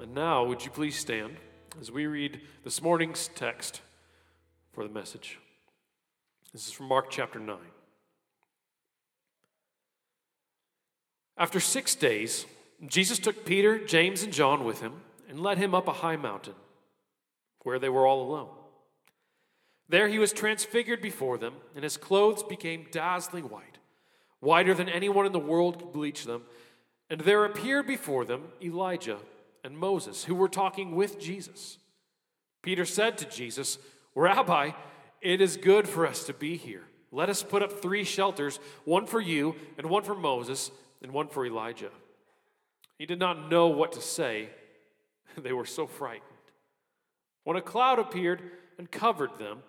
And now, would you please stand as we read this morning's text for the message? This is from Mark chapter 9. After six days, Jesus took Peter, James, and John with him and led him up a high mountain where they were all alone. There he was transfigured before them, and his clothes became dazzling white, whiter than anyone in the world could bleach them. And there appeared before them Elijah and Moses, who were talking with Jesus. Peter said to Jesus, Rabbi, it is good for us to be here. Let us put up three shelters one for you, and one for Moses, and one for Elijah. He did not know what to say. They were so frightened. When a cloud appeared and covered them,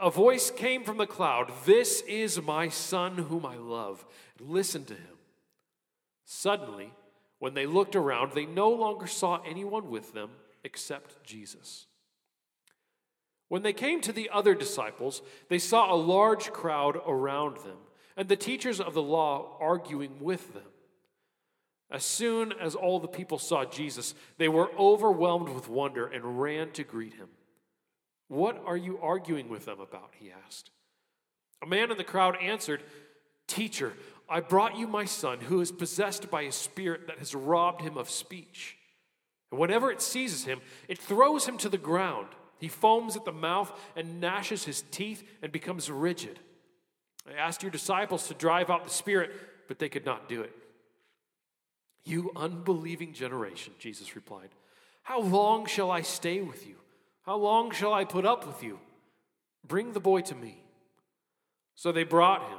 a voice came from the cloud This is my son whom I love. Listen to him. Suddenly, when they looked around, they no longer saw anyone with them except Jesus. When they came to the other disciples, they saw a large crowd around them, and the teachers of the law arguing with them. As soon as all the people saw Jesus, they were overwhelmed with wonder and ran to greet him. What are you arguing with them about? He asked. A man in the crowd answered, Teacher, I brought you my son who is possessed by a spirit that has robbed him of speech. And whenever it seizes him, it throws him to the ground. He foams at the mouth and gnashes his teeth and becomes rigid. I asked your disciples to drive out the spirit, but they could not do it. You unbelieving generation, Jesus replied, How long shall I stay with you? How long shall I put up with you? Bring the boy to me. So they brought him.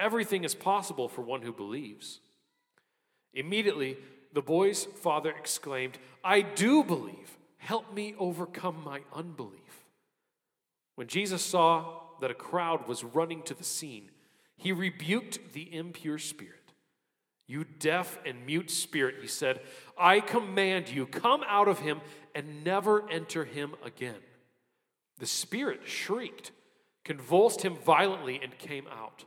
everything is possible for one who believes. Immediately, the boy's father exclaimed, I do believe. Help me overcome my unbelief. When Jesus saw that a crowd was running to the scene, he rebuked the impure spirit. You deaf and mute spirit, he said, I command you, come out of him and never enter him again. The spirit shrieked convulsed him violently, and came out.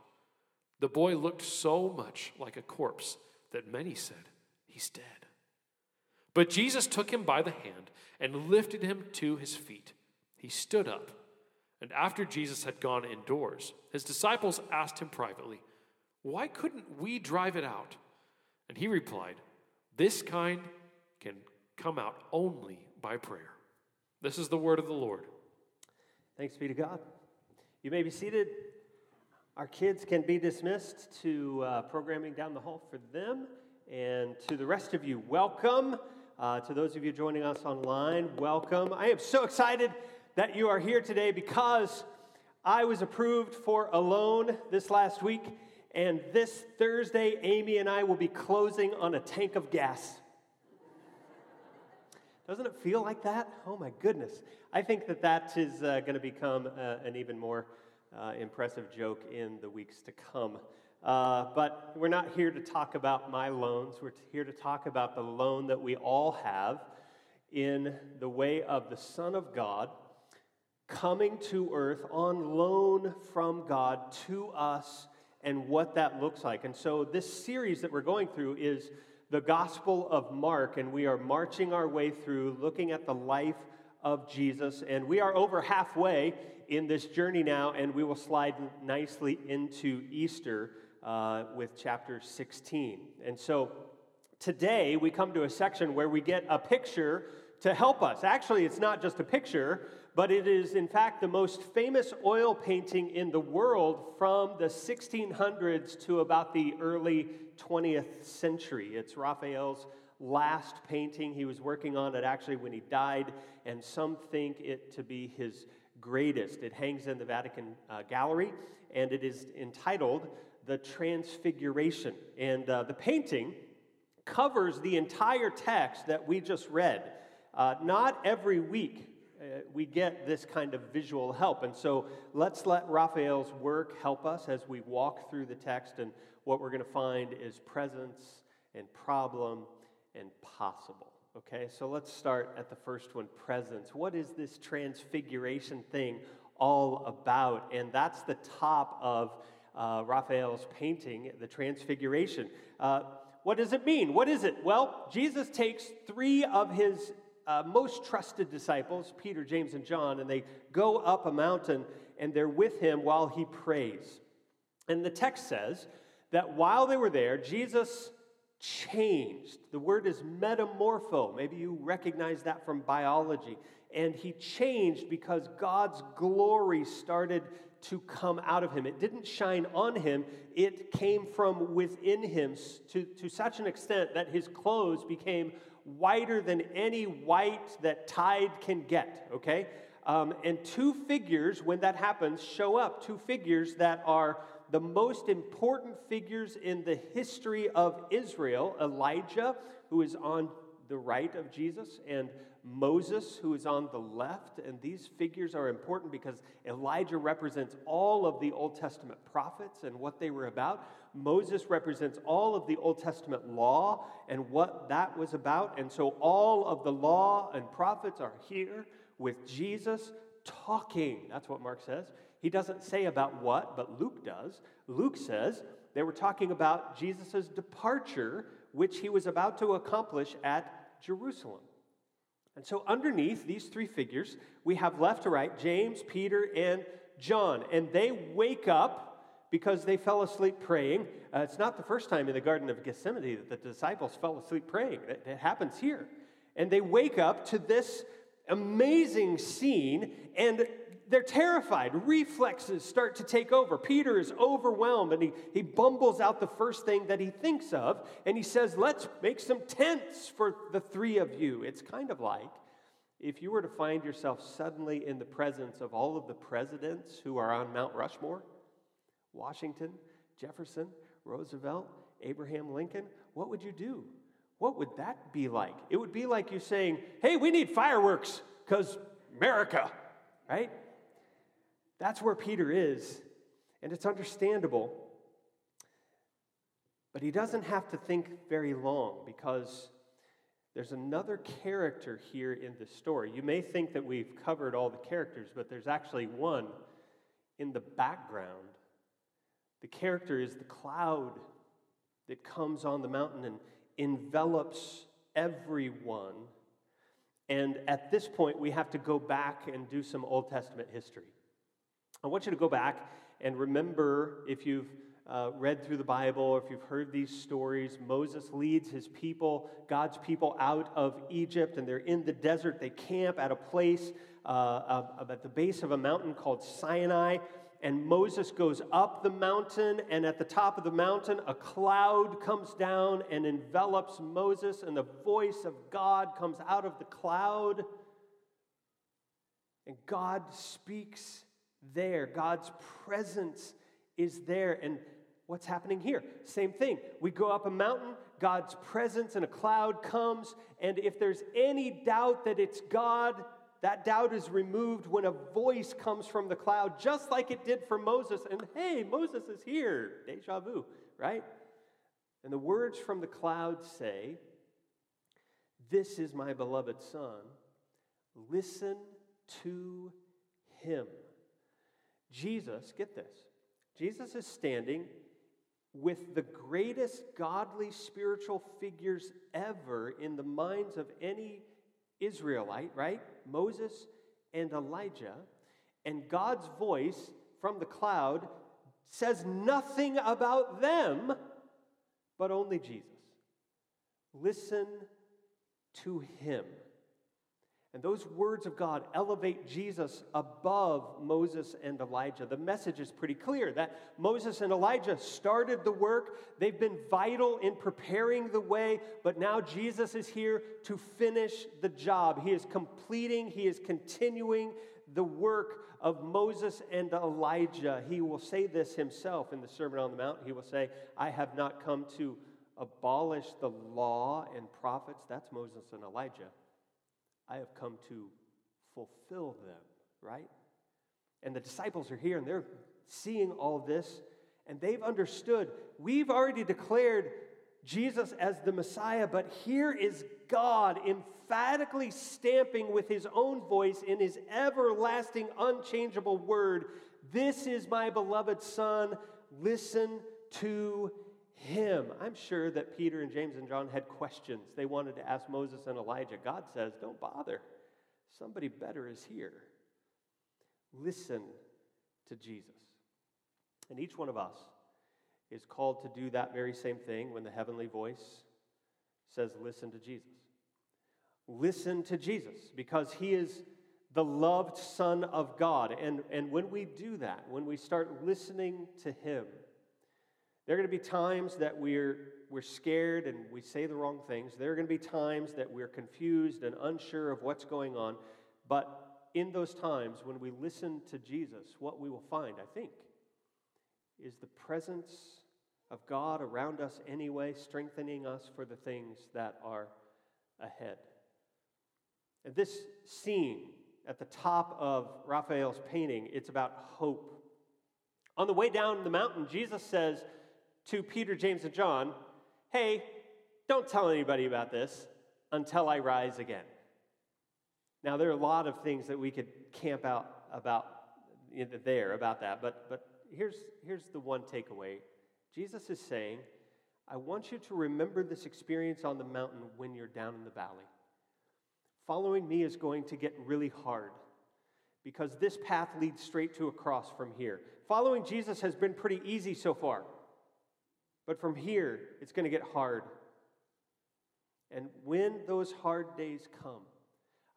The boy looked so much like a corpse that many said, He's dead. But Jesus took him by the hand and lifted him to his feet. He stood up, and after Jesus had gone indoors, his disciples asked him privately, Why couldn't we drive it out? And he replied, This kind can come out only by prayer. This is the word of the Lord. Thanks be to God. You may be seated. Our kids can be dismissed to uh, programming down the hall for them. And to the rest of you, welcome. Uh, to those of you joining us online, welcome. I am so excited that you are here today because I was approved for a loan this last week. And this Thursday, Amy and I will be closing on a tank of gas. Doesn't it feel like that? Oh my goodness. I think that that is uh, going to become uh, an even more uh, impressive joke in the weeks to come. Uh, but we're not here to talk about my loans. We're here to talk about the loan that we all have in the way of the Son of God coming to earth on loan from God to us and what that looks like. And so, this series that we're going through is the Gospel of Mark, and we are marching our way through looking at the life of Jesus. And we are over halfway in this journey now, and we will slide nicely into Easter uh, with chapter 16. And so today we come to a section where we get a picture to help us. Actually, it's not just a picture, but it is, in fact, the most famous oil painting in the world from the 1600s to about the early 20th century. It's Raphael's last painting. He was working on it actually when he died, and some think it to be his greatest. It hangs in the Vatican uh, Gallery, and it is entitled The Transfiguration. And uh, the painting covers the entire text that we just read. Uh, not every week uh, we get this kind of visual help. And so let's let Raphael's work help us as we walk through the text. And what we're going to find is presence and problem and possible. Okay, so let's start at the first one presence. What is this transfiguration thing all about? And that's the top of uh, Raphael's painting, the transfiguration. Uh, what does it mean? What is it? Well, Jesus takes three of his uh, most trusted disciples, Peter, James, and John, and they go up a mountain and they're with him while he prays. And the text says that while they were there, Jesus changed. The word is metamorpho. Maybe you recognize that from biology. And he changed because God's glory started to come out of him. It didn't shine on him, it came from within him to, to such an extent that his clothes became whiter than any white that tide can get, okay? Um, and two figures, when that happens, show up. Two figures that are the most important figures in the history of Israel Elijah, who is on the right of Jesus, and Moses, who is on the left. And these figures are important because Elijah represents all of the Old Testament prophets and what they were about. Moses represents all of the Old Testament law and what that was about. And so all of the law and prophets are here with Jesus talking. That's what Mark says. He doesn't say about what, but Luke does. Luke says they were talking about Jesus' departure, which he was about to accomplish at Jerusalem. And so, underneath these three figures, we have left to right James, Peter, and John. And they wake up because they fell asleep praying. Uh, it's not the first time in the Garden of Gethsemane that the disciples fell asleep praying, it, it happens here. And they wake up to this amazing scene, and they're terrified. Reflexes start to take over. Peter is overwhelmed and he, he bumbles out the first thing that he thinks of and he says, Let's make some tents for the three of you. It's kind of like if you were to find yourself suddenly in the presence of all of the presidents who are on Mount Rushmore Washington, Jefferson, Roosevelt, Abraham Lincoln what would you do? What would that be like? It would be like you saying, Hey, we need fireworks because America, right? That's where Peter is, and it's understandable. But he doesn't have to think very long because there's another character here in the story. You may think that we've covered all the characters, but there's actually one in the background. The character is the cloud that comes on the mountain and envelops everyone. And at this point, we have to go back and do some Old Testament history. I want you to go back and remember if you've uh, read through the Bible or if you've heard these stories, Moses leads his people, God's people, out of Egypt, and they're in the desert. They camp at a place uh, at the base of a mountain called Sinai. And Moses goes up the mountain, and at the top of the mountain, a cloud comes down and envelops Moses, and the voice of God comes out of the cloud. And God speaks there. God's presence is there. And what's happening here? Same thing. We go up a mountain, God's presence in a cloud comes, and if there's any doubt that it's God, that doubt is removed when a voice comes from the cloud, just like it did for Moses. And hey, Moses is here. Deja vu, right? And the words from the cloud say, This is my beloved Son. Listen to him. Jesus, get this, Jesus is standing with the greatest godly spiritual figures ever in the minds of any Israelite, right? Moses and Elijah. And God's voice from the cloud says nothing about them, but only Jesus. Listen to him. And those words of God elevate Jesus above Moses and Elijah. The message is pretty clear that Moses and Elijah started the work. They've been vital in preparing the way, but now Jesus is here to finish the job. He is completing, he is continuing the work of Moses and Elijah. He will say this himself in the Sermon on the Mount. He will say, I have not come to abolish the law and prophets. That's Moses and Elijah. I have come to fulfill them, right? And the disciples are here and they're seeing all this and they've understood we've already declared Jesus as the Messiah, but here is God emphatically stamping with his own voice in his everlasting, unchangeable word This is my beloved Son, listen to him. I'm sure that Peter and James and John had questions they wanted to ask Moses and Elijah. God says, Don't bother, somebody better is here. Listen to Jesus. And each one of us is called to do that very same thing when the heavenly voice says, Listen to Jesus. Listen to Jesus because he is the loved Son of God. And, and when we do that, when we start listening to him, there are going to be times that we're, we're scared and we say the wrong things. There are going to be times that we're confused and unsure of what's going on. But in those times, when we listen to Jesus, what we will find, I think, is the presence of God around us anyway, strengthening us for the things that are ahead. And this scene at the top of Raphael's painting, it's about hope. On the way down the mountain, Jesus says to Peter, James, and John, Hey, don't tell anybody about this until I rise again. Now, there are a lot of things that we could camp out about there about that, but, but here's, here's the one takeaway Jesus is saying, I want you to remember this experience on the mountain when you're down in the valley. Following me is going to get really hard because this path leads straight to a cross from here. Following Jesus has been pretty easy so far, but from here, it's going to get hard. And when those hard days come,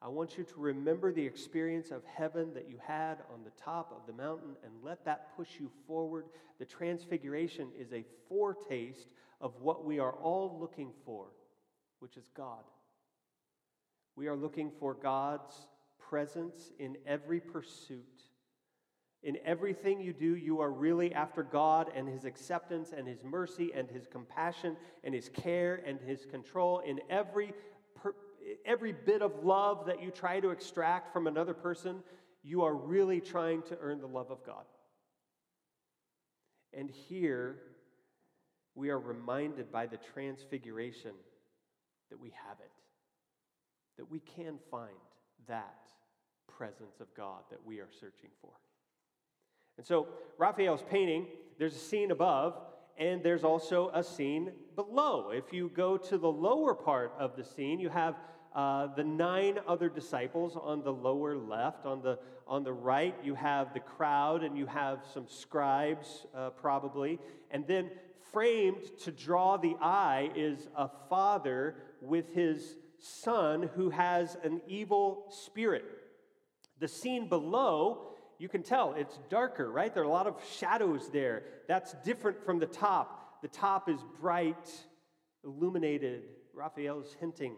I want you to remember the experience of heaven that you had on the top of the mountain and let that push you forward. The transfiguration is a foretaste of what we are all looking for, which is God. We are looking for God's presence in every pursuit. In everything you do, you are really after God and His acceptance and His mercy and His compassion and His care and His control. In every every bit of love that you try to extract from another person, you are really trying to earn the love of God. And here, we are reminded by the transfiguration that we have it, that we can find that presence of God that we are searching for. And so, Raphael's painting, there's a scene above, and there's also a scene below. If you go to the lower part of the scene, you have uh, the nine other disciples on the lower left. On the, on the right, you have the crowd and you have some scribes, uh, probably. And then, framed to draw the eye, is a father with his son who has an evil spirit. The scene below, you can tell it's darker, right? There are a lot of shadows there. That's different from the top. The top is bright, illuminated. Raphael's hinting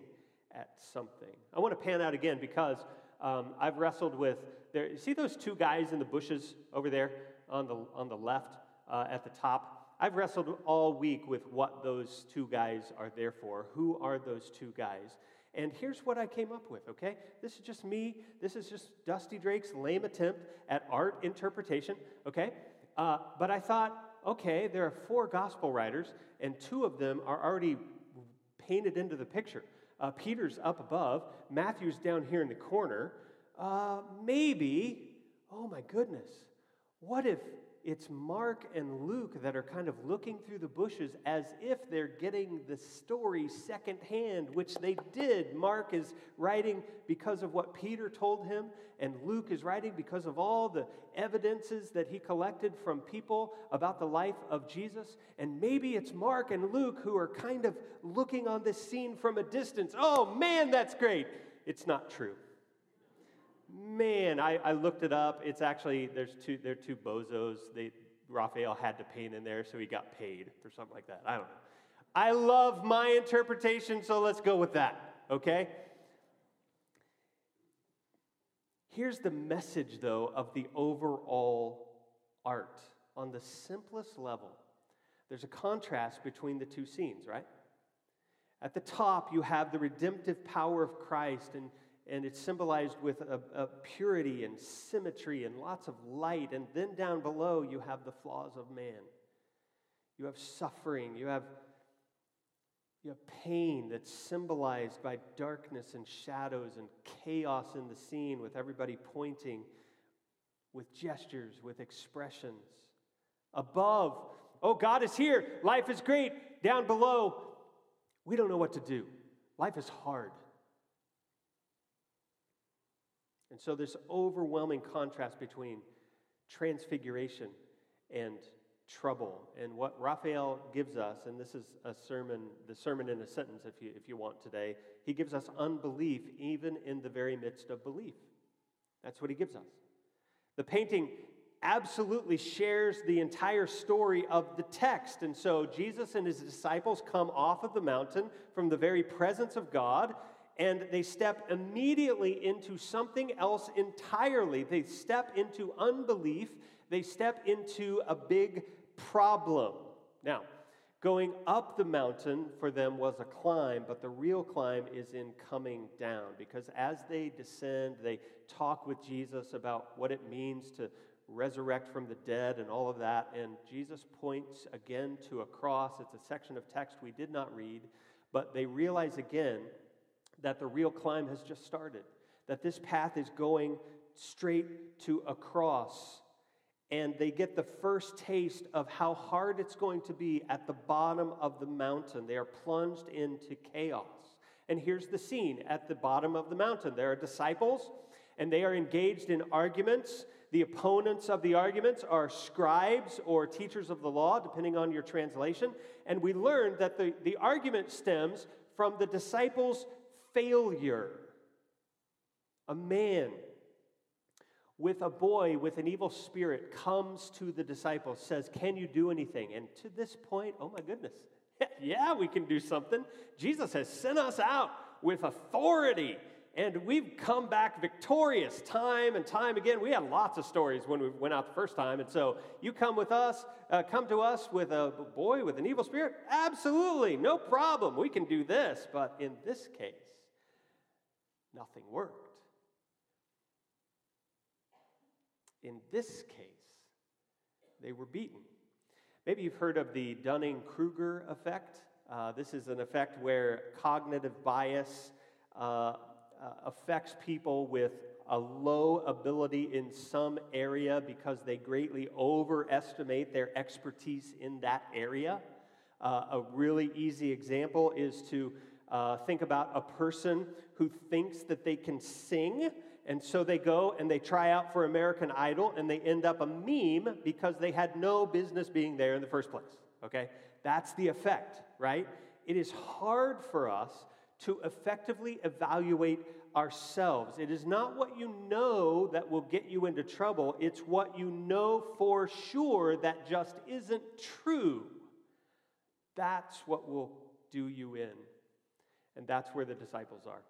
at something. I want to pan out again because um, I've wrestled with there. See those two guys in the bushes over there on the on the left uh, at the top. I've wrestled all week with what those two guys are there for. Who are those two guys? And here's what I came up with, okay? This is just me. This is just Dusty Drake's lame attempt at art interpretation, okay? Uh, but I thought, okay, there are four gospel writers, and two of them are already painted into the picture. Uh, Peter's up above, Matthew's down here in the corner. Uh, maybe, oh my goodness, what if it's Mark and Luke that are kind of looking through the bushes as if they're getting the story secondhand, which they did. Mark is writing because of what Peter told him, and Luke is writing because of all the evidences that he collected from people about the life of Jesus. And maybe it's Mark and Luke who are kind of looking on this scene from a distance. Oh man, that's great. It's not true. Man, I, I looked it up. It's actually there's two there are two bozos. They Raphael had to paint in there, so he got paid or something like that. I don't know. I love my interpretation, so let's go with that. Okay. Here's the message, though, of the overall art on the simplest level. There's a contrast between the two scenes, right? At the top, you have the redemptive power of Christ and and it's symbolized with a, a, purity and symmetry and lots of light. And then down below, you have the flaws of man. You have suffering. You have, you have pain that's symbolized by darkness and shadows and chaos in the scene, with everybody pointing with gestures, with expressions. Above, oh, God is here. Life is great. Down below, we don't know what to do. Life is hard. And so there's overwhelming contrast between transfiguration and trouble. And what Raphael gives us, and this is a sermon, the sermon in a sentence if you, if you want today, he gives us unbelief even in the very midst of belief. That's what he gives us. The painting absolutely shares the entire story of the text. And so Jesus and his disciples come off of the mountain from the very presence of God and they step immediately into something else entirely. They step into unbelief, they step into a big problem. Now, going up the mountain for them was a climb, but the real climb is in coming down because as they descend, they talk with Jesus about what it means to resurrect from the dead and all of that. And Jesus points again to a cross. It's a section of text we did not read, but they realize again that the real climb has just started, that this path is going straight to a cross. And they get the first taste of how hard it's going to be at the bottom of the mountain. They are plunged into chaos. And here's the scene at the bottom of the mountain there are disciples, and they are engaged in arguments. The opponents of the arguments are scribes or teachers of the law, depending on your translation. And we learn that the, the argument stems from the disciples' failure. A man with a boy with an evil spirit comes to the disciples, says, Can you do anything? And to this point, oh my goodness, yeah, we can do something. Jesus has sent us out with authority, and we've come back victorious time and time again. We had lots of stories when we went out the first time, and so you come with us, uh, come to us with a boy with an evil spirit? Absolutely, no problem. We can do this. But in this case, nothing worked. In this case, they were beaten. Maybe you've heard of the Dunning Kruger effect. Uh, this is an effect where cognitive bias uh, uh, affects people with a low ability in some area because they greatly overestimate their expertise in that area. Uh, a really easy example is to uh, think about a person who thinks that they can sing, and so they go and they try out for American Idol, and they end up a meme because they had no business being there in the first place. Okay? That's the effect, right? It is hard for us to effectively evaluate ourselves. It is not what you know that will get you into trouble, it's what you know for sure that just isn't true. That's what will do you in. And that's where the disciples are.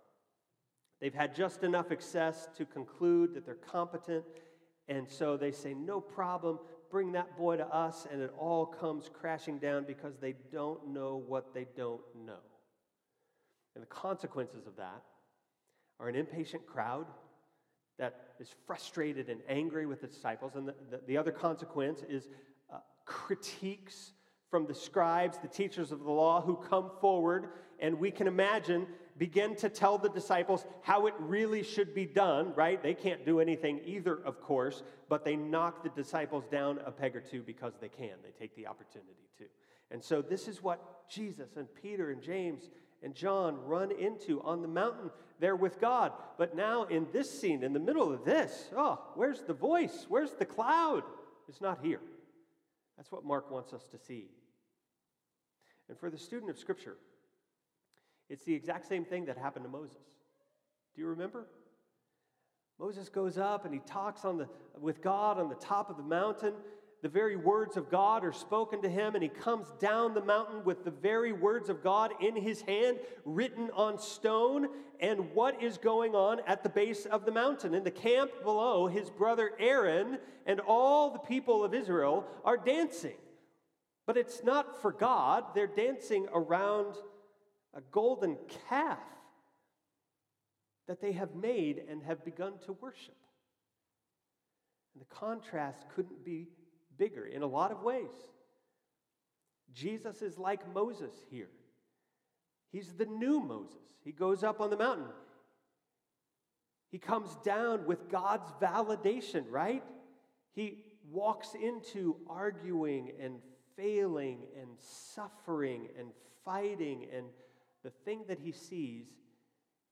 They've had just enough access to conclude that they're competent, and so they say, No problem, bring that boy to us, and it all comes crashing down because they don't know what they don't know. And the consequences of that are an impatient crowd that is frustrated and angry with the disciples, and the, the, the other consequence is uh, critiques from the scribes, the teachers of the law, who come forward, and we can imagine begin to tell the disciples how it really should be done, right? They can't do anything either, of course, but they knock the disciples down a peg or two because they can. They take the opportunity to. And so, this is what Jesus and Peter and James and John run into on the mountain there with God. But now, in this scene, in the middle of this, oh, where's the voice? Where's the cloud? It's not here. That's what Mark wants us to see. And for the student of Scripture, it's the exact same thing that happened to Moses. Do you remember? Moses goes up and he talks on the, with God on the top of the mountain. The very words of God are spoken to him, and he comes down the mountain with the very words of God in his hand, written on stone. And what is going on at the base of the mountain? In the camp below, his brother Aaron and all the people of Israel are dancing. But it's not for God, they're dancing around a golden calf. that they have made and have begun to worship. And the contrast couldn't be bigger in a lot of ways. Jesus is like Moses here. He's the new Moses. He goes up on the mountain. He comes down with God's validation, right? He walks into arguing and failing and suffering and fighting, and the thing that he sees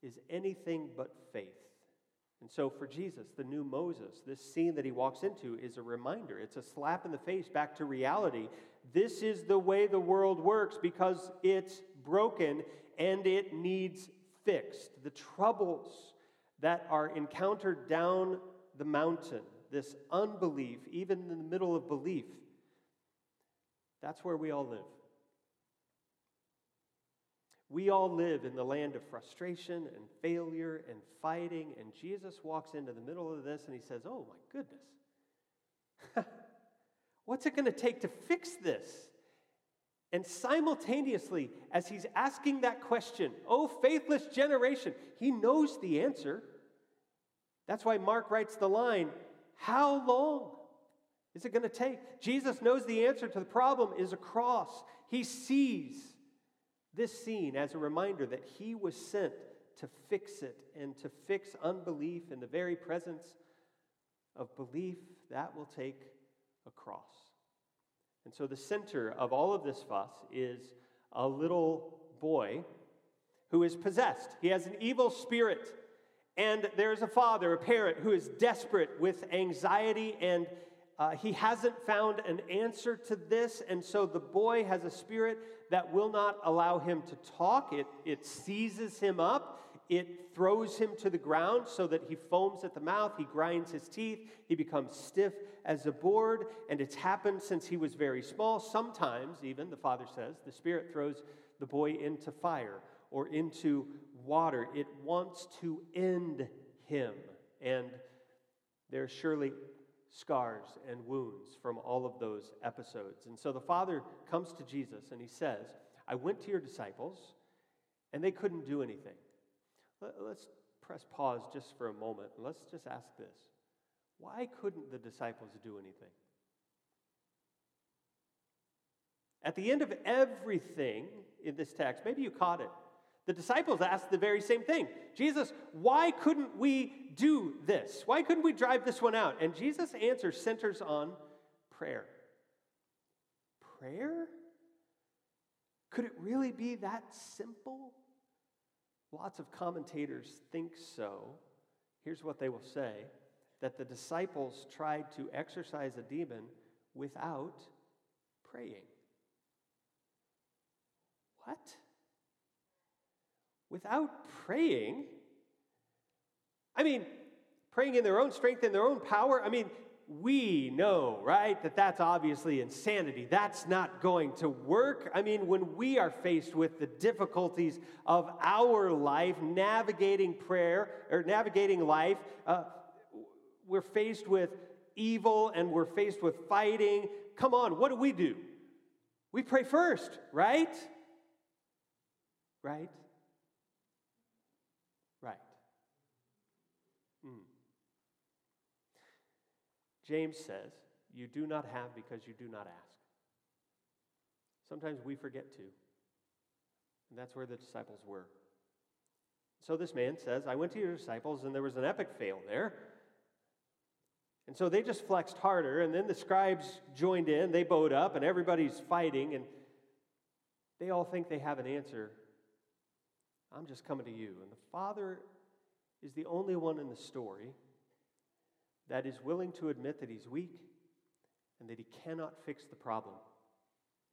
is anything but faith. And so, for Jesus, the new Moses, this scene that he walks into is a reminder. It's a slap in the face back to reality. This is the way the world works because it's broken and it needs fixed. The troubles that are encountered down the mountain, this unbelief, even in the middle of belief, that's where we all live. We all live in the land of frustration and failure and fighting, and Jesus walks into the middle of this and he says, Oh my goodness, what's it going to take to fix this? And simultaneously, as he's asking that question, Oh, faithless generation, he knows the answer. That's why Mark writes the line, How long is it going to take? Jesus knows the answer to the problem is a cross. He sees this scene as a reminder that he was sent to fix it and to fix unbelief in the very presence of belief that will take a cross. And so the center of all of this fuss is a little boy who is possessed. He has an evil spirit. And there's a father, a parent, who is desperate with anxiety and uh, he hasn't found an answer to this, and so the boy has a spirit that will not allow him to talk. It, it seizes him up, it throws him to the ground so that he foams at the mouth, he grinds his teeth, he becomes stiff as a board, and it's happened since he was very small. Sometimes, even, the father says, the spirit throws the boy into fire or into water. It wants to end him. And there's surely scars and wounds from all of those episodes. And so the father comes to Jesus and he says, I went to your disciples and they couldn't do anything. Let's press pause just for a moment let's just ask this why couldn't the disciples do anything? At the end of everything in this text, maybe you caught it. The disciples asked the very same thing Jesus, why couldn't we do this? Why couldn't we drive this one out? And Jesus' answer centers on prayer. Prayer? Could it really be that simple? Lots of commentators think so. Here's what they will say that the disciples tried to exorcise a demon without praying. What? Without praying. I mean, praying in their own strength and their own power. I mean, we know, right, that that's obviously insanity. That's not going to work. I mean, when we are faced with the difficulties of our life, navigating prayer or navigating life, uh, we're faced with evil and we're faced with fighting. Come on, what do we do? We pray first, right? Right? Hmm. James says, You do not have because you do not ask. Sometimes we forget to. And that's where the disciples were. So this man says, I went to your disciples and there was an epic fail there. And so they just flexed harder, and then the scribes joined in, they bowed up, and everybody's fighting, and they all think they have an answer. I'm just coming to you. And the Father is the only one in the story that is willing to admit that he's weak and that he cannot fix the problem.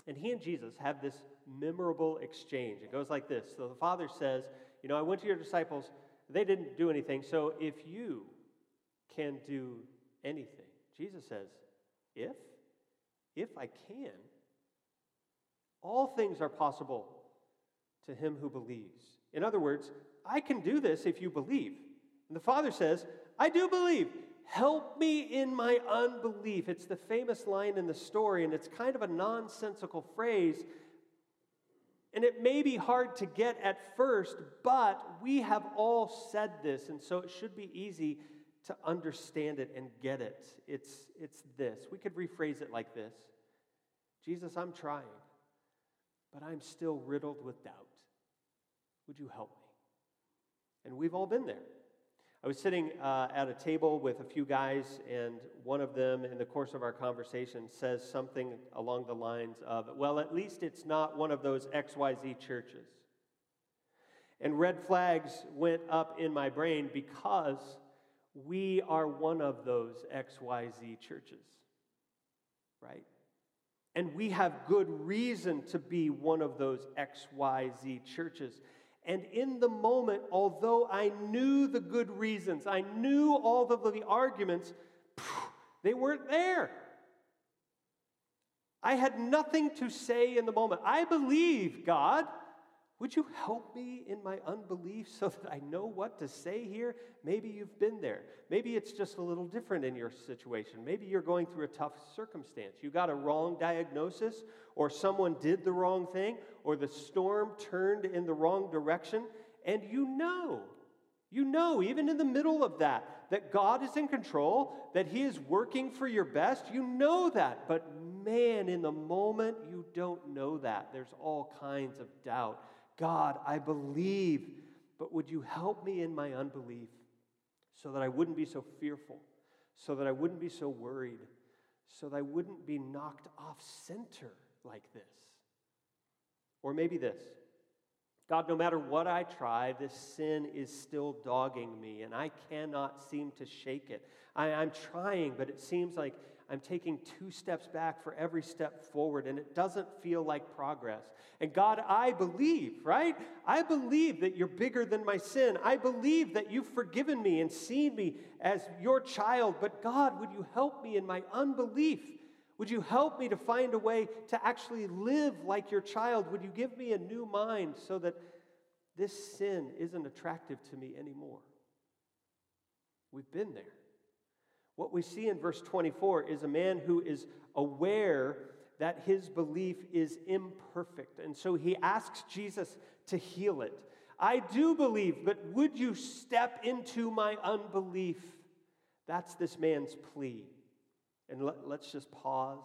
And he and Jesus have this memorable exchange. It goes like this. So the Father says, You know, I went to your disciples, they didn't do anything. So if you can do anything, Jesus says, If? If I can, all things are possible to him who believes. In other words, I can do this if you believe. And the Father says, I do believe. Help me in my unbelief. It's the famous line in the story, and it's kind of a nonsensical phrase. And it may be hard to get at first, but we have all said this, and so it should be easy to understand it and get it. It's, it's this. We could rephrase it like this Jesus, I'm trying, but I'm still riddled with doubt. Would you help me? And we've all been there. I was sitting uh, at a table with a few guys, and one of them, in the course of our conversation, says something along the lines of, Well, at least it's not one of those XYZ churches. And red flags went up in my brain because we are one of those XYZ churches, right? And we have good reason to be one of those XYZ churches. And in the moment, although I knew the good reasons, I knew all of the arguments, they weren't there. I had nothing to say in the moment. I believe, God. Would you help me in my unbelief so that I know what to say here? Maybe you've been there. Maybe it's just a little different in your situation. Maybe you're going through a tough circumstance. You got a wrong diagnosis, or someone did the wrong thing, or the storm turned in the wrong direction, and you know, you know, even in the middle of that, that God is in control, that He is working for your best. You know that. But man, in the moment, you don't know that. There's all kinds of doubt God, I believe, but would you help me in my unbelief so that I wouldn't be so fearful, so that I wouldn't be so worried, so that I wouldn't be knocked off center like this? Or maybe this God, no matter what I try, this sin is still dogging me, and I cannot seem to shake it. I, am trying, but it seems like I'm taking two steps back for every step forward, and it doesn't feel like progress. And God, I believe, right? I believe that you're bigger than my sin. I believe that you've forgiven me and seen me as your child. But God, would you help me in my unbelief? Would you help me to find a way to actually live like your child? Would you give me a new mind so that this sin isn't attractive to me anymore? We've been there. What we see in verse 24 is a man who is aware that his belief is imperfect. And so he asks Jesus to heal it. I do believe, but would you step into my unbelief? That's this man's plea. And let, us just pause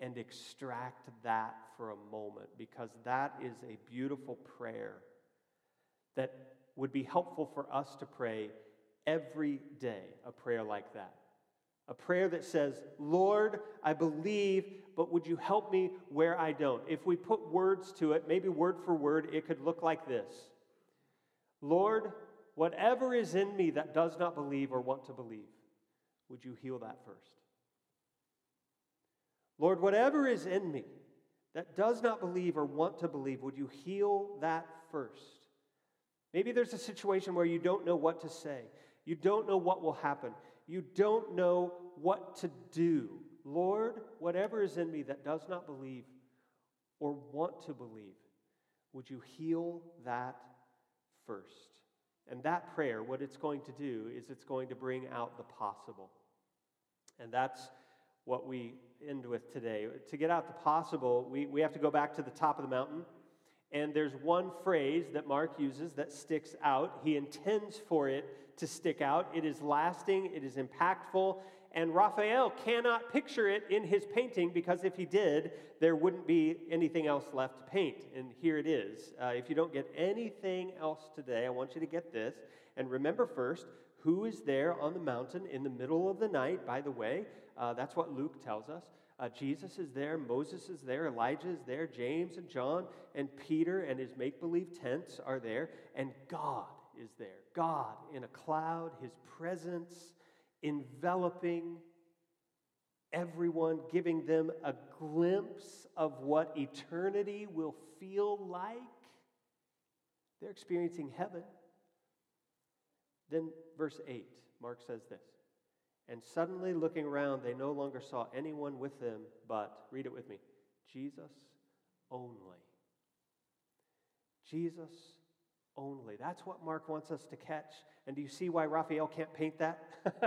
and extract that for a moment because that is a beautiful prayer that would be helpful for us to pray every day a prayer like that. A prayer that says, Lord, I believe, but would you help me where I don't? If we put words to it, maybe word for word, it could look like this Lord, whatever is in me that does not believe or want to believe, would you heal that first? Lord, whatever is in me that does not believe or want to believe, would you heal that first? Maybe there's a situation where you don't know what to say. You don't know what will happen. You don't know what to do. Lord, whatever is in me that does not believe or want to believe, would you heal that first? And that prayer, what it's going to do is it's going to bring out the possible. And that's what we end with today. To get out the possible, we, we have to go back to the top of the mountain and there's one phrase that Mark uses that sticks out. He intends for it to stick out. It is lasting, it is impactful, and Raphael cannot picture it in his painting because if he did, there wouldn't be anything else left to paint. And here it is. Uh, if you don't get anything else today, I want you to get this. And remember first, who is there on the mountain in the middle of the night, by the way? Uh, that's what Luke tells us. Uh, Jesus is there, Moses is there, Elijah is there, James and John and Peter and his make believe tents are there, and God is there. God in a cloud, his presence enveloping everyone, giving them a glimpse of what eternity will feel like. They're experiencing heaven. Then, verse 8, Mark says this and suddenly looking around, they no longer saw anyone with them but, read it with me, Jesus only. Jesus only. That's what Mark wants us to catch. And do you see why Raphael can't paint that?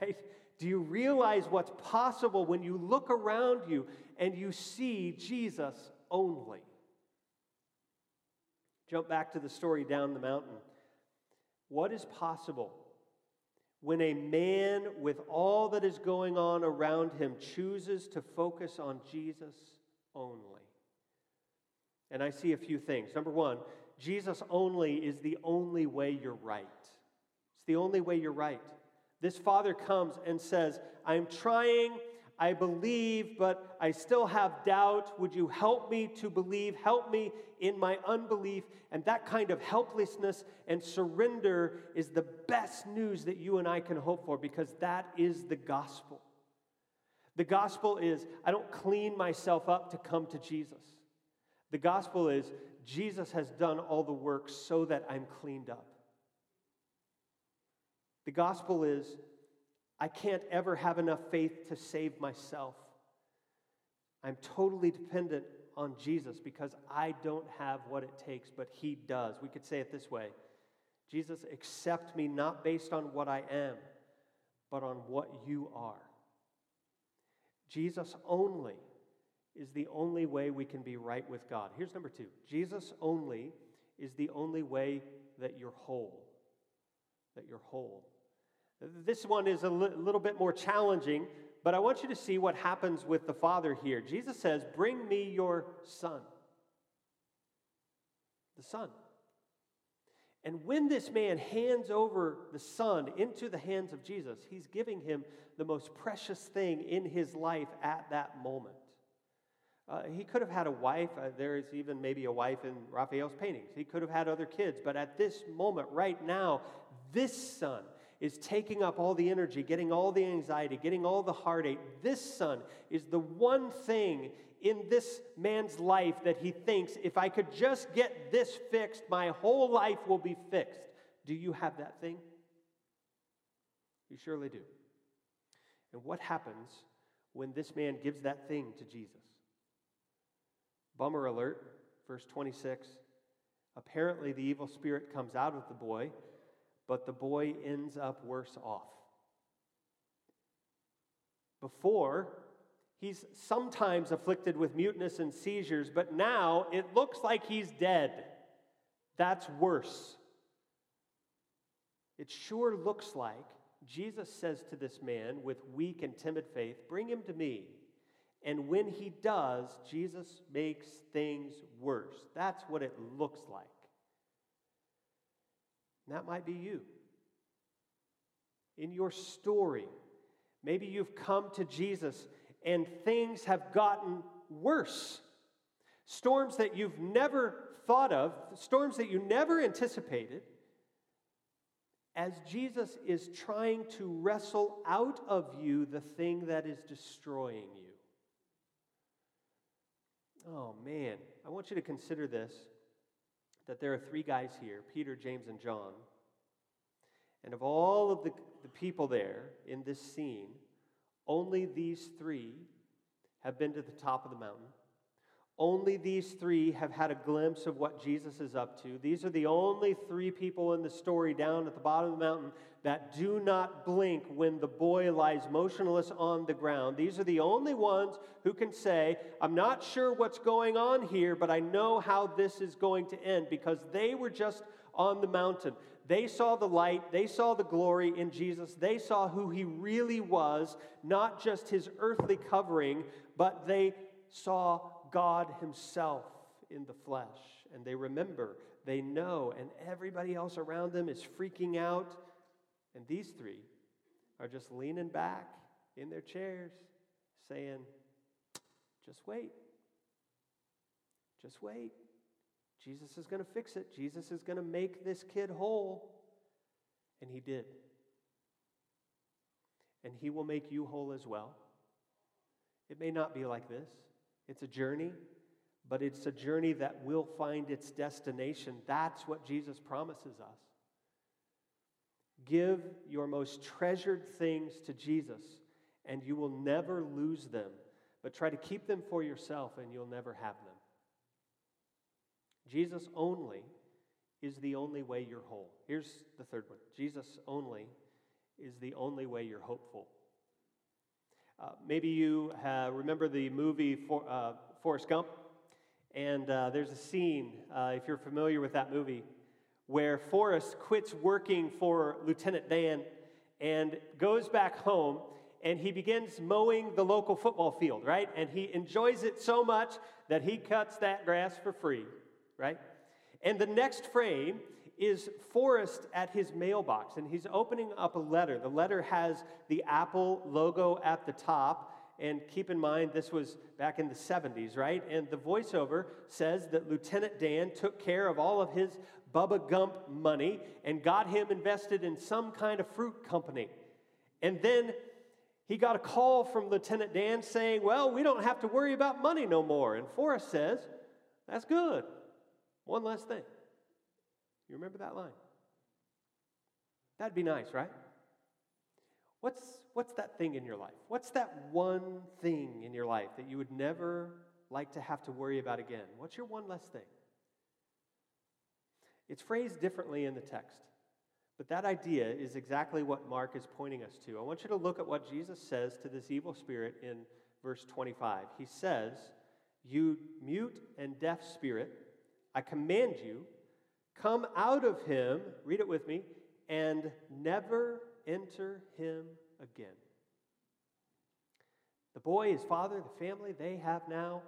right? Do you realize what's possible when you look around you and you see Jesus only? Jump back to the story down the mountain. What is possible when a man with all that is going on around him chooses to focus on Jesus only? And I see a few things. Number one, Jesus only is the only way you're right. It's the only way you're right. This father comes and says, I'm trying, I believe, but I still have doubt. Would you help me to believe? Help me in my unbelief. And that kind of helplessness and surrender is the best news that you and I can hope for because that is the gospel. The gospel is I don't clean myself up to come to Jesus. The gospel is Jesus has done all the work so that I'm cleaned up. The gospel is I can't ever have enough faith to save myself. I'm totally dependent on Jesus because I don't have what it takes, but He does. We could say it this way Jesus, accept me not based on what I am, but on what you are. Jesus only is the only way we can be right with God. Here's number two Jesus only is the only way that you're whole. That you're whole. This one is a li- little bit more challenging, but I want you to see what happens with the Father here. Jesus says, Bring me your son. The son. And when this man hands over the son into the hands of Jesus, he's giving him the most precious thing in his life at that moment. Uh, he could have had a wife. Uh, there is even maybe a wife in Raphael's paintings. He could have had other kids. But at this moment, right now, this son is taking up all the energy, getting all the anxiety, getting all the heartache. This son is the one thing in this man's life that he thinks if I could just get this fixed, my whole life will be fixed. Do you have that thing? You surely do. And what happens when this man gives that thing to Jesus? Bummer alert, verse 26. Apparently, the evil spirit comes out of the boy but the boy ends up worse off. Before, he's sometimes afflicted with muteness and seizures, but now it looks like he's dead. That's worse. It sure looks like Jesus says to this man with weak and timid faith, Bring him to me. And when he does, Jesus makes things worse. That's what it looks like. And that might be you. In your story, maybe you've come to Jesus and things have gotten worse. Storms that you've never thought of, storms that you never anticipated, as Jesus is trying to wrestle out of you the thing that is destroying you. Oh man, I want you to consider this that there are three guys here Peter, James, and John. And of all of the, the people there in this scene, only these three have been to the top of the mountain. Only these three have had a glimpse of what Jesus is up to. These are the only three people in the story down at the bottom of the mountain that do not blink when the boy lies motionless on the ground. These are the only ones who can say, I'm not sure what's going on here, but I know how this is going to end because they were just on the mountain. They saw the light, they saw the glory in Jesus, they saw who he really was, not just his earthly covering, but they saw God Himself in the flesh. And they remember, they know, and everybody else around them is freaking out. And these three are just leaning back in their chairs, saying, Just wait. Just wait. Jesus is going to fix it. Jesus is going to make this kid whole. And he did. And he will make you whole as well. It may not be like this. It's a journey, but it's a journey that will find its destination. That's what Jesus promises us. Give your most treasured things to Jesus, and you will never lose them. But try to keep them for yourself, and you'll never have them. Jesus only is the only way you're whole. Here's the third one Jesus only is the only way you're hopeful. Uh, maybe you remember the movie For, uh, Forrest Gump, And uh, there's a scene, uh, if you're familiar with that movie, where Forrest quits working for Lieutenant Dan and goes back home and he begins mowing the local football field, right? And he enjoys it so much that he cuts that grass for free, right? And the next frame is Forrest at his mailbox, and he's opening up a letter. The letter has the Apple logo at the top. And keep in mind, this was back in the 70s, right? And the voiceover says that Lieutenant Dan took care of all of his Bubba Gump money and got him invested in some kind of fruit company. And then he got a call from Lieutenant Dan saying, Well, we don't have to worry about money no more. And Forrest says, That's good. One less thing. You remember that line? That'd be nice, right? What's, what's that thing in your life? What's that one thing in your life that you would never like to have to worry about again? What's your one less thing? It's phrased differently in the text, but that idea is exactly what Mark is pointing us to. I want you to look at what Jesus says to this evil spirit in verse 25. He says, You mute and deaf spirit, I command you, come out of him, read it with me, and never enter him again. The boy, his father, the family, they have now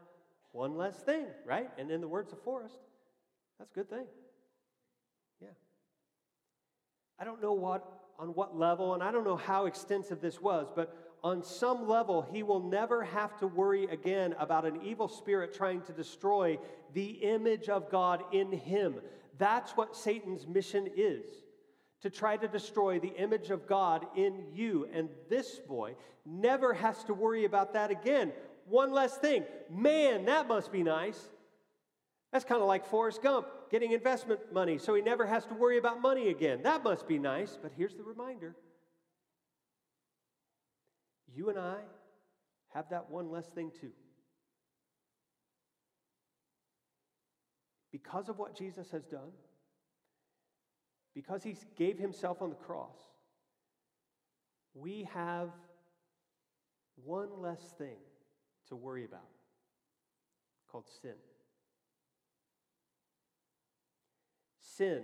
one less thing, right? And in the words of Forrest, that's a good thing. I don't know what on what level, and I don't know how extensive this was, but on some level, he will never have to worry again about an evil spirit trying to destroy the image of God in him. That's what Satan's mission is to try to destroy the image of God in you. And this boy never has to worry about that again. One less thing. Man, that must be nice. That's kind of like Forrest Gump getting investment money so he never has to worry about money again. That must be nice. But here's the reminder you and I have that one less thing too. Because of what Jesus has done, because he gave himself on the cross, we have one less thing to worry about called sin. Sin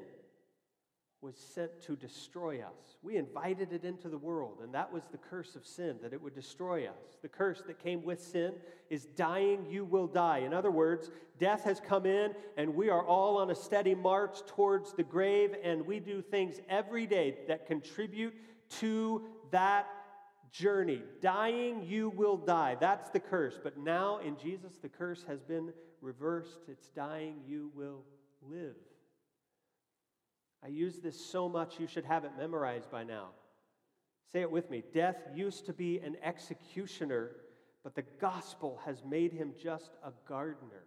was sent to destroy us. We invited it into the world, and that was the curse of sin, that it would destroy us. The curse that came with sin is dying, you will die. In other words, death has come in, and we are all on a steady march towards the grave, and we do things every day that contribute to that journey. Dying, you will die. That's the curse. But now in Jesus, the curse has been reversed. It's dying, you will live. I use this so much, you should have it memorized by now. Say it with me. Death used to be an executioner, but the gospel has made him just a gardener,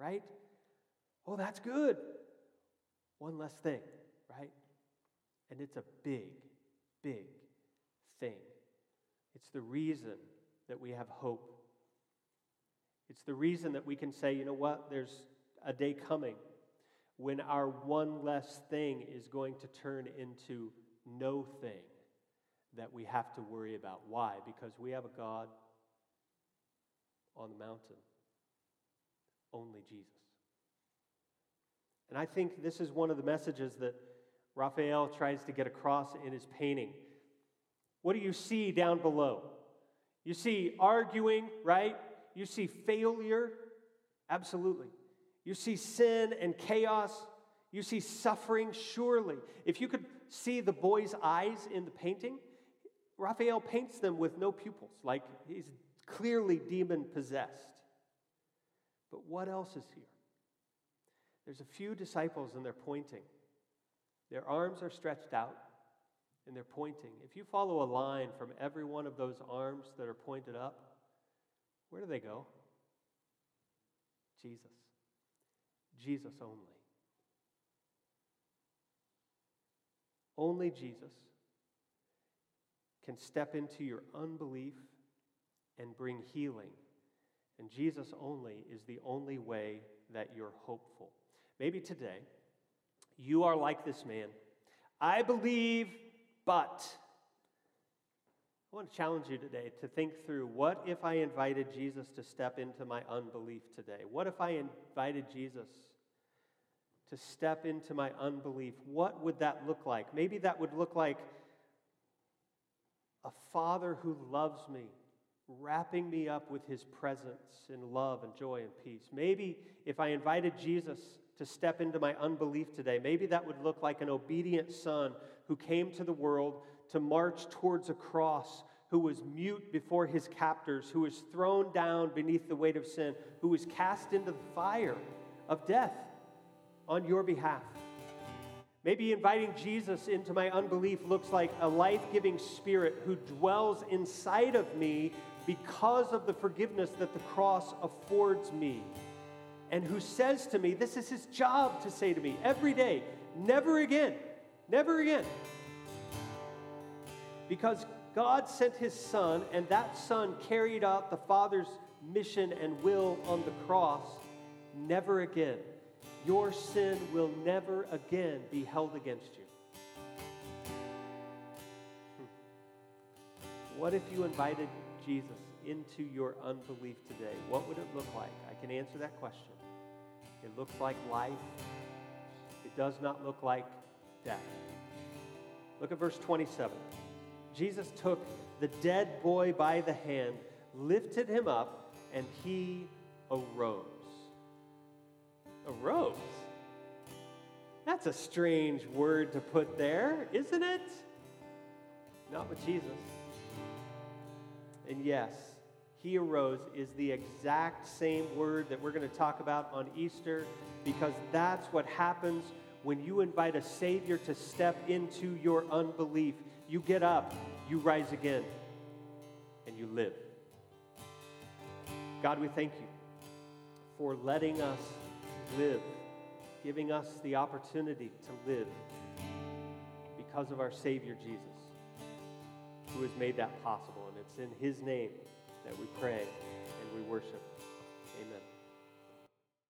right? Oh, that's good. One less thing, right? And it's a big, big thing. It's the reason that we have hope. It's the reason that we can say, you know what, there's a day coming when our one less thing is going to turn into no thing that we have to worry about. Why? Because we have a God on the mountain, only Jesus. And I think this is one of the messages that Raphael tries to get across in his painting. What do you see down below? You see arguing, right? You see failure, absolutely. You see sin and chaos. You see suffering, surely. If you could see the boy's eyes in the painting, Raphael paints them with no pupils, like he's clearly demon possessed. But what else is here? There's a few disciples and they're pointing. Their arms are stretched out and they're pointing. If you follow a line from every one of those arms that are pointed up, where do they go? Jesus. Jesus only. Only Jesus can step into your unbelief and bring healing. And Jesus only is the only way that you're hopeful. Maybe today you are like this man. I believe, but. I want to challenge you today to think through what if I invited Jesus to step into my unbelief today? What if I invited Jesus to step into my unbelief? What would that look like? Maybe that would look like a father who loves me, wrapping me up with his presence in love and joy and peace. Maybe if I invited Jesus to step into my unbelief today, maybe that would look like an obedient son who came to the world to march towards a cross, who was mute before his captors, who was thrown down beneath the weight of sin, who was cast into the fire of death on your behalf. Maybe inviting Jesus into my unbelief looks like a life giving spirit who dwells inside of me because of the forgiveness that the cross affords me, and who says to me, This is his job to say to me every day, never again, never again. Because God sent his son, and that son carried out the Father's mission and will on the cross. Never again. Your sin will never again be held against you. Hmm. What if you invited Jesus into your unbelief today? What would it look like? I can answer that question. It looks like life, it does not look like death. Look at verse 27. Jesus took the dead boy by the hand, lifted him up, and he arose. Arose? That's a strange word to put there, isn't it? Not with Jesus. And yes, he arose is the exact same word that we're going to talk about on Easter because that's what happens when you invite a Savior to step into your unbelief. You get up, you rise again, and you live. God, we thank you for letting us live, giving us the opportunity to live because of our Savior Jesus, who has made that possible. And it's in His name that we pray and we worship.